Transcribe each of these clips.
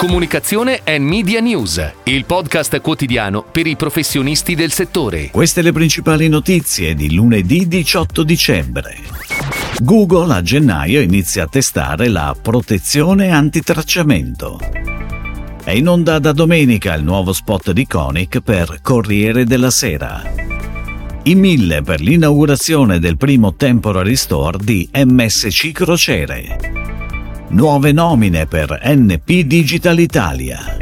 Comunicazione e Media News, il podcast quotidiano per i professionisti del settore. Queste le principali notizie di lunedì 18 dicembre. Google a gennaio inizia a testare la protezione antitracciamento. È in onda da domenica il nuovo spot di Conic per Corriere della Sera. I mille per l'inaugurazione del primo temporary store di MSC Crociere. Nuove nomine per NP Digital Italia.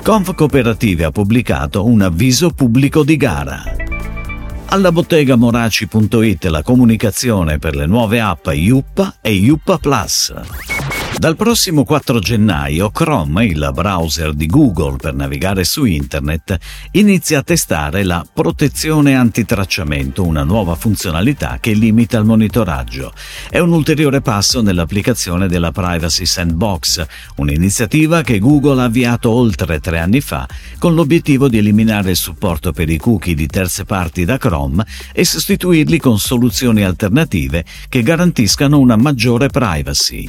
Conf Cooperative ha pubblicato un avviso pubblico di gara. Alla bottega moraci.it la comunicazione per le nuove app Yuppa e Yuppa Plus. Dal prossimo 4 gennaio Chrome, il browser di Google per navigare su Internet, inizia a testare la protezione antitracciamento, una nuova funzionalità che limita il monitoraggio. È un ulteriore passo nell'applicazione della Privacy Sandbox, un'iniziativa che Google ha avviato oltre tre anni fa con l'obiettivo di eliminare il supporto per i cookie di terze parti da Chrome e sostituirli con soluzioni alternative che garantiscano una maggiore privacy.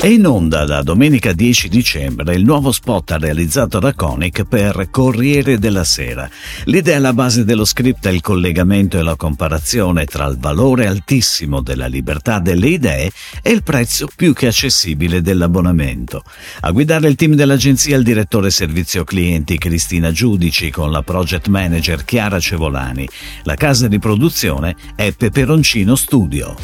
È in onda da domenica 10 dicembre il nuovo spot realizzato da Conic per Corriere della Sera. L'idea alla base dello script è il collegamento e la comparazione tra il valore altissimo della libertà delle idee e il prezzo più che accessibile dell'abbonamento. A guidare il team dell'agenzia il direttore servizio clienti Cristina Giudici con la project manager Chiara Cevolani. La casa di produzione è Peperoncino Studio.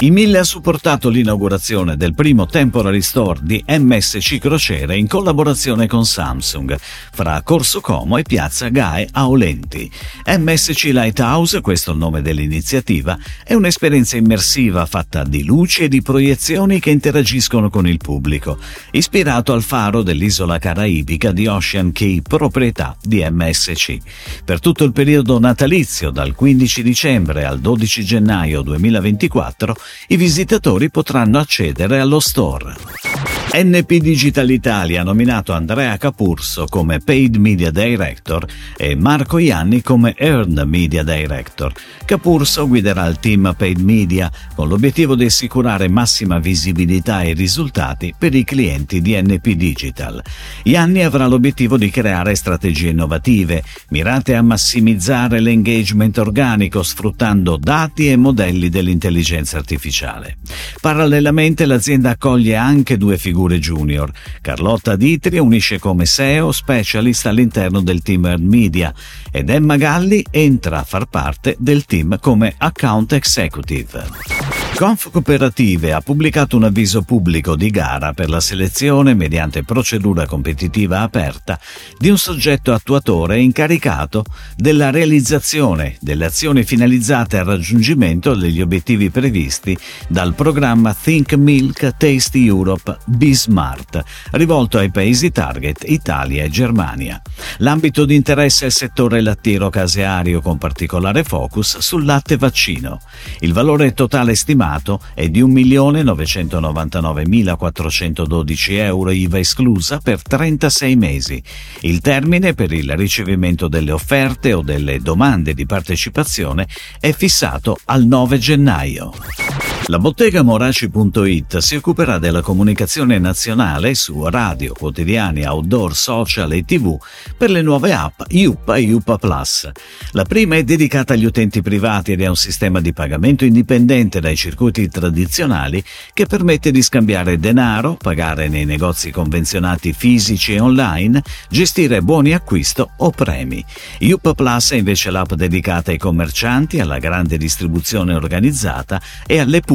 I Mille ha supportato l'inaugurazione del primo temporary store di MSC Crociere in collaborazione con Samsung, fra Corso Como e Piazza Gae a Olenti. MSC Lighthouse, questo è il nome dell'iniziativa, è un'esperienza immersiva fatta di luci e di proiezioni che interagiscono con il pubblico, ispirato al faro dell'isola caraibica di Ocean Key, proprietà di MSC. Per tutto il periodo natalizio, dal 15 dicembre al 12 gennaio 2024, i visitatori potranno accedere allo store. Sonora. NP Digital Italia ha nominato Andrea Capurso come Paid Media Director e Marco Ianni come Earned Media Director. Capurso guiderà il team Paid Media con l'obiettivo di assicurare massima visibilità e risultati per i clienti di NP Digital. Ianni avrà l'obiettivo di creare strategie innovative mirate a massimizzare l'engagement organico sfruttando dati e modelli dell'intelligenza artificiale. Parallelamente l'azienda accoglie anche due figure figure junior. Carlotta Ditri unisce come SEO specialist all'interno del team Earn Media ed Emma Galli entra a far parte del team come account executive. Conf Cooperative ha pubblicato un avviso pubblico di gara per la selezione mediante procedura competitiva aperta di un soggetto attuatore incaricato della realizzazione delle azioni finalizzate al raggiungimento degli obiettivi previsti dal programma Think Milk Taste Europe B-Smart, rivolto ai paesi target Italia e Germania. L'ambito di interesse è il settore lattiero caseario con particolare focus sul latte vaccino. Il valore totale stimato stimato è di 1.999.412 euro IVA esclusa per 36 mesi. Il termine per il ricevimento delle offerte o delle domande di partecipazione è fissato al 9 gennaio. La bottega Moraci.it si occuperà della comunicazione nazionale su radio, quotidiani, outdoor, social e tv per le nuove app Yupa e Yupa Plus. La prima è dedicata agli utenti privati ed è un sistema di pagamento indipendente dai circuiti tradizionali che permette di scambiare denaro, pagare nei negozi convenzionati fisici e online, gestire buoni acquisto o premi. Yupa Plus è invece l'app dedicata ai commercianti, alla grande distribuzione organizzata e alle pubbliche